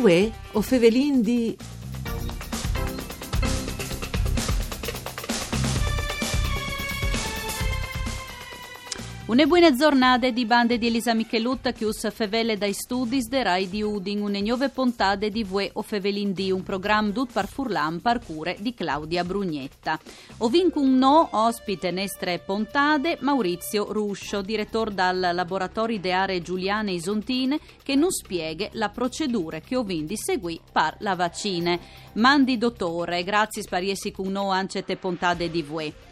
Uè, o fevelin di... Une buone giornate di bande di Elisa Michelutta che us fevele dai studi de Rai di Udin, une nuove puntate di Vue o Fevelin di, un programma dut par furlan parcure di Claudia Brugnetta. Ovin un no ospite nestre pontade Maurizio Ruscio, direttore dal laboratorio de aree Giuliane Isontine, che non spieghe la procedura che ovin di seguì par la vaccine. Mandi dottore, grazie spariesi con no ancete pontade di Vue.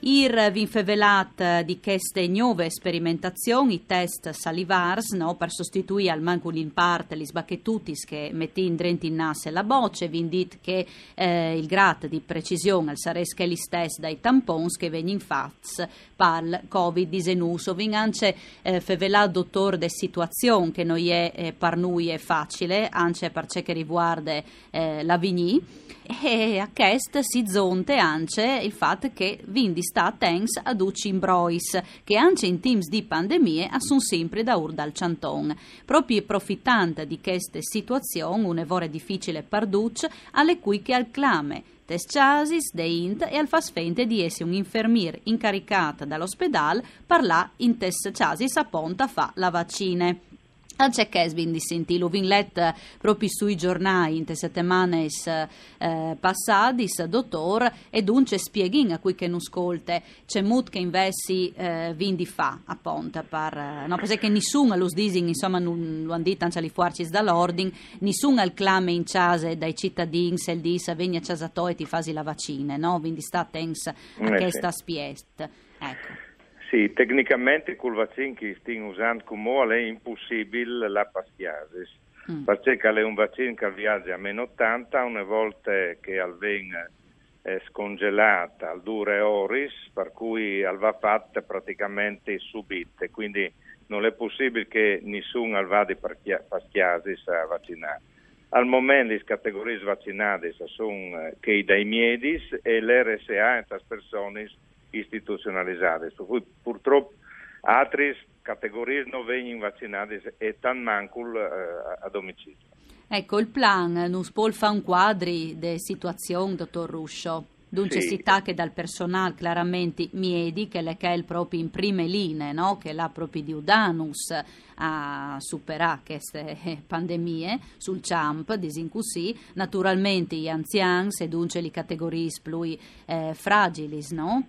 Ir vinfevelat di queste nuove sperimentazioni, i test salivars, no, per sostituire al manco in parte gli sbacchetutis che metti in drenti in nasse la voce, vi dit che eh, il grad di precisione al saresche gli stessi dai tampons che vengono fats pal Covid-19. Vin anche eh, fevelat dottor de situazione che noi è eh, per noi è facile, anche per ciò che riguarda eh, la vigni. E a quest si zonte anche il fatto che vindi sta thanks ad uci imbrois che anche in teams di pandemie sono sempre da ur dal canton. Proprio approfittando di queste situazioni, un evore difficile per Duc, alle cui che al clame Tesciasis de int e al fasfente di essere un infermier incaricata dall'ospedale parlà in Tesciasis a Ponta fa la vaccine. Anche Kesbin di sentilo vin let proprio sui giornali in te settimane eh, passadis, dottor, e dunque spieghin a cui che non ascolte c'è mut che investi eh, vin di fa appunto per, no, perché nessuno lo dising insomma non lo hanno detto anche li fuarcis dall'ordine nessuno al clame in case dai cittadini se il dis vegna casato e ti fasi la vaccine no? quindi sta tens a Eh, questa sì. spiest. Ecco Sì, tecnicamente col vaccino che stiamo usando come è impossibile la pastiasis, Mm. perché è un vaccino che viaggia a meno 80, una volta che viene scongelata al dure oris, per cui al va fatta praticamente subite, quindi non è possibile che nessuno al va di pastiasis a vaccinare. Al momento le categorie vaccinate sono eh, che dai miedis e l'RSA e le persone cui purtroppo altre categorie non vengono vaccinate e tan mancul eh, a domicilio. Ecco, il plan non può fare un quadri di situazione, dottor Ruscio. Dunque Sì. si tacca dal personale chiaramente miedi, che le che è proprio in prime linee, no? che l'ha proprio di Udanus a superare queste eh, pandemie sul CHAMP, disin così, naturalmente gli anziani e dunque le categorie più eh, fragili, no?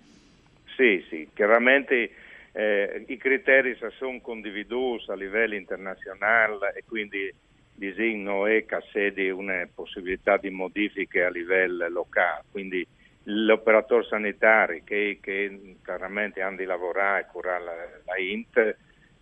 Sì, sì, chiaramente eh, i criteri sono condivisi a livello internazionale e quindi disegno è che sedi una possibilità di modifiche a livello locale, quindi l'operatore sanitario che, che chiaramente hanno di lavorare e curare la, la INT eh,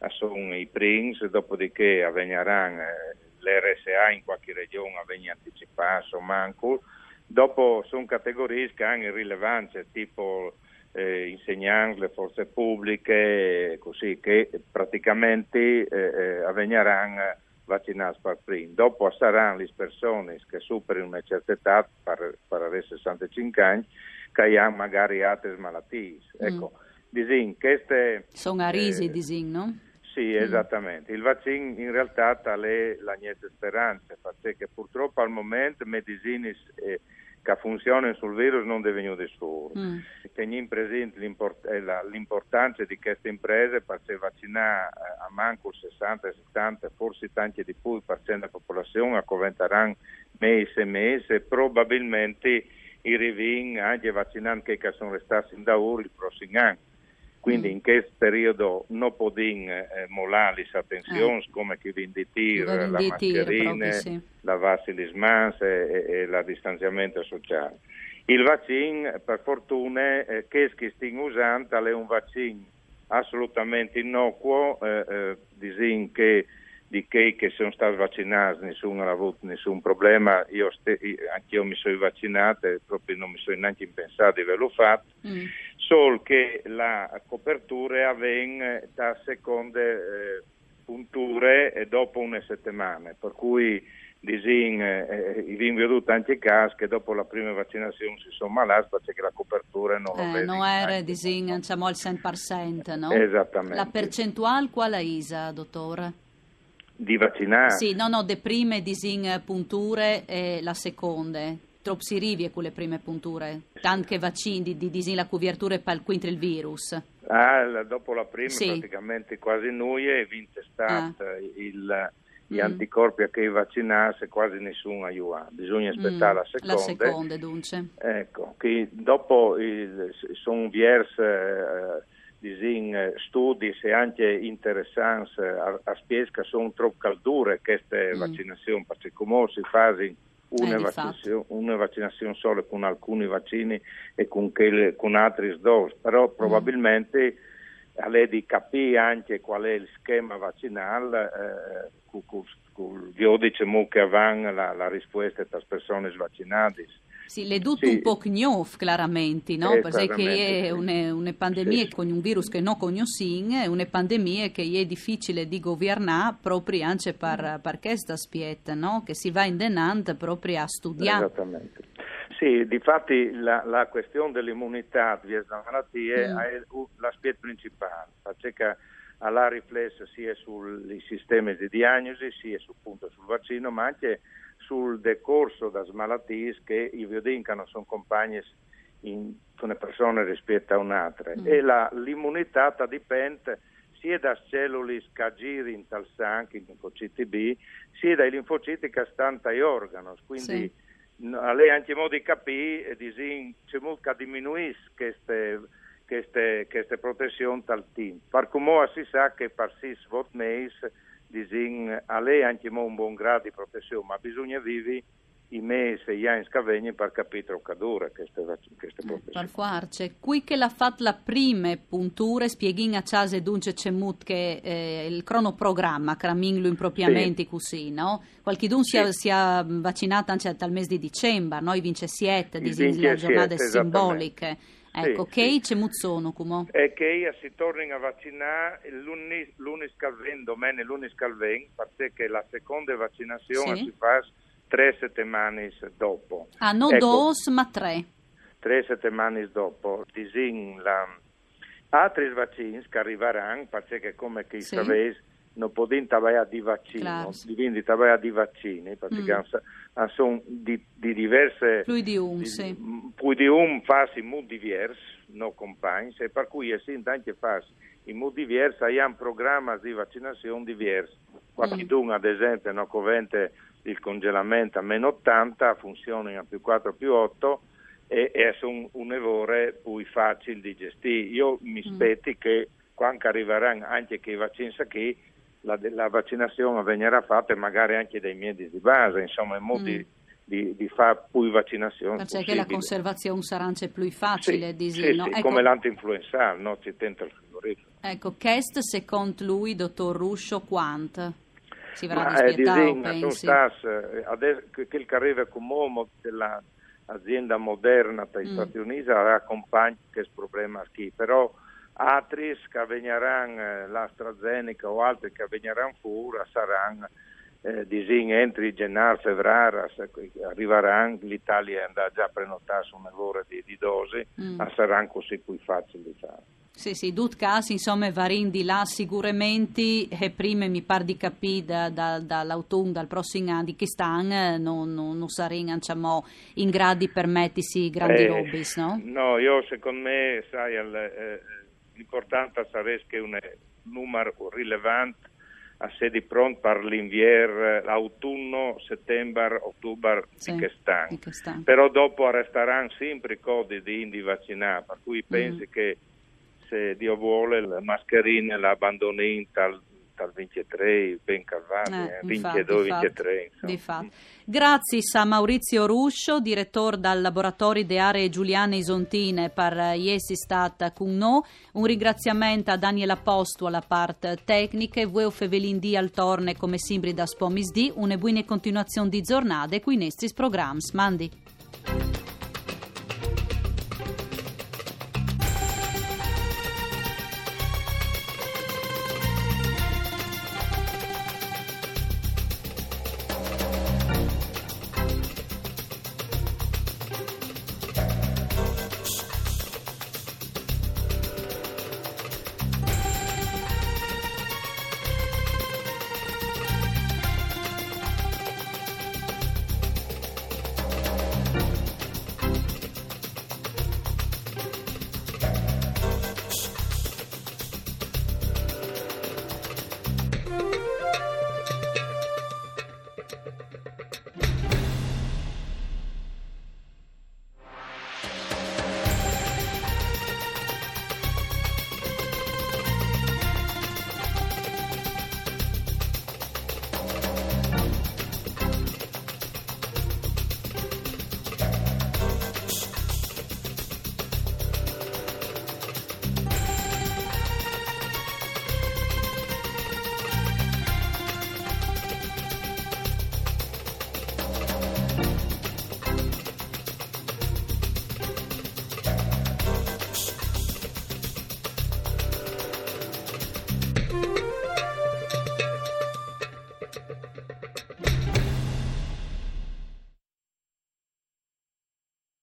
sono i PRINS, dopodiché avvegneranno eh, l'RSA in qualche regione avvenga anticipato, manco, dopo sono categorie che hanno rilevanza tipo eh, insegnanti, le forze pubbliche, così che praticamente eh, eh, avvegneranno vaccinati per primi. Dopo saranno le persone che superano una certa età, per, per avere 65 anni, che hanno magari altre malattie. Ecco, disin, queste... Sono a risi, eh, disin, no? sì, esattamente. Il vaccino in realtà tale la niente speranza, perché purtroppo al momento medicine eh, che funzionano sul virus non divengono di solo. Mm. Teniamo presente l'import- eh, la- l'importanza di queste imprese perché vaccinare eh, a manco il 60, 70, forse tanti di più per della popolazione accoventeranno mese e mese, probabilmente i rivin anche vaccinanti che sono restati in da ora il prossimo anno. Quindi Mm. in questo periodo non possiamo eh, mollare le attenzioni come che vi I tir, la venditir, mascherina, sì. lavarsi le mani e, e il distanziamento sociale. Il vaccino, per fortuna, eh, che stiamo usando è un vaccino assolutamente innocuo, eh, eh, disin che di che, che sono stati vaccinati nessuno ha avuto nessun problema, io ste- io- anch'io mi sono vaccinato e proprio non mi sono neanche pensato di averlo fatto, Mm. solo che la copertura avviene da seconde eh, punture e dopo una settimana, per cui disin, eh, i vin veduti anche che dopo la prima vaccinazione si sono malati perché la copertura non Eh, non era disin, diciamo, al 100%, no? Esattamente. La percentuale quale è Isa, dottore? Di vaccinare. Sì, no, no, de prime disin punture e la seconda. Troppo si rivie con le prime punture, tante vaccini di disin la copertura per il virus. Ah, dopo la prima Sì. praticamente quasi noi e vince stato Ah. il, gli Mm. anticorpi a che vaccinasse quasi nessuno aiuta. Bisogna aspettare Mm, la seconda. La seconda, dunque. Ecco, che dopo sono diversi disin, eh, studi e anche interessanti a, a che sono troppo caldure queste Mm. vaccinazioni, perché come si fa una, Eh, vaccinazione, una vaccinazione solo con alcuni vaccini e con, quelle- con altre dose, però Mm. probabilmente a lei di capire anche qual è il schema vaccinale, eh, con, con, con giudice mo che avanti la, la risposta alle persone vaccinate. Sì, le tutto Sì. un po' gnof, chiaramente, no? Eh, Perché è una, una pandemia Sì. con un virus che non conosciamo, è una pandemia che è difficile di governare proprio anche per, per questa spietta, no? Che si va in denant proprio a studiare. Esattamente. Sì, difatti la, la questione dell'immunità verso la malattia Mm. è l'aspetto principale, perché ha riflesso sia sui sistemi di diagnosi, sia sul punto sul vaccino, ma anche sul decorso das malattie che i vedincano sono compagni in una persona rispetto a un'altra. Mm. E la, l'immunità dipende sia da cellule agiscono in tal sangue, i linfociti B, sia dai linfociti che stanno ai organi. Quindi Sì. a lei anche modo di capire, disin, c'è molto che diminuisce queste, queste, queste protezioni tal team. Per come si sa che per sis vot meis, disin, a lei anche mo un buon grado di protezione, ma bisogna vivi i mesi e gli anni scavegni per capire che dura queste, queste Eh, Per protezioni. farci, qui che l'ha fatta la prima puntura, spieghin a Ciase dunque c'è mut che eh, il cronoprogramma, craminglo impropriamente così, no? Qualchidun Sì. sia vaccinato anche dal mese di dicembre, noi vince siete, Il di vince le giornate siete, simboliche. Sì, Ecco, sì. che c'è mut sono, come? E che si tornino a vaccinare l'unis, l'unis calven, domani l'unis calven, perché la seconda vaccinazione Sì. si fa tre settimane dopo. Ah, non Ecco. dos, ma tre. tre settimane dopo disin la altri vaccini che arriveranno perché come che Sì. sapete non possono lavorare di vaccino Claro, sì. diventi lavorare di vaccini perché Mm. sono di, di diverse Più di un, di- sì. più di un fasi molto diversi no compagni e per cui essendo anche fasi in molto diversi hanno programmi di vaccinazione diversi qualcuno ad esempio no covente il congelamento a meno 80 funziona a più 4 più 8 e, e sono un errore più facile di gestire io mi Mm. aspetti che quando arriveranno anche che i vaccini che la, la vaccinazione avverrà fatta e magari anche dai medici di base insomma in modo Mm. di, di, fare più vaccinazioni Perché la possibili. conservazione sarà anche più facile, sì, di sì, no? sì, Ecco, come l'antinfluenzale no? ci tenta il frigorifero ecco, chest secondo lui, dottor Ruscio, quant? Si verrà Ma, di eh, pensi? stas, eh, adesso che il arriva come uomo dell'azienda moderna dagli Mm. Stati Uniti avrà compagni che il problema qui, però altri che avvegneranno eh, l'AstraZeneca o altri che avvegneranno fuori saranno eh, disegni entri gennaio, febbraio, arriveranno, l'Italia andrà già a prenotare su un'ora di, di dosi, Mm. ma saranno così più facili di fare. Sì, sì, dut casi, insomma, varin di là sicuramente e prima mi par di capire da, da, dall'autunno, dal prossimo anno, che stanno, non, non, non saranno diciamo, in grado di permettersi grandi Eh, robis, no? No, io secondo me, sai, al- eh, l'importante sarebbe che un numero rilevante a sedi pronti per l'invier autunno, settembre, ottobre Sì, di che stanno. di che stanno. Però dopo resteranno sempre i codi di indi vaccinati, per cui Mm. pensi che se Dio vuole le mascherine la abbandoni dal, dal 23, ben calvati, Eh, eh, infatti, 22, infatti, 23. insomma. difatti. Grazie a Maurizio Ruscio, direttore dal Laboratorio de Aree Giuliane Isontine per Iesi Stat con noi. Un ringraziamento a Daniela Postu alla parte tecnica e voi Fevelin di al torne come simbri da Spomis di. Una buona continuazione di giornate qui nei nostri programmi. Mandi.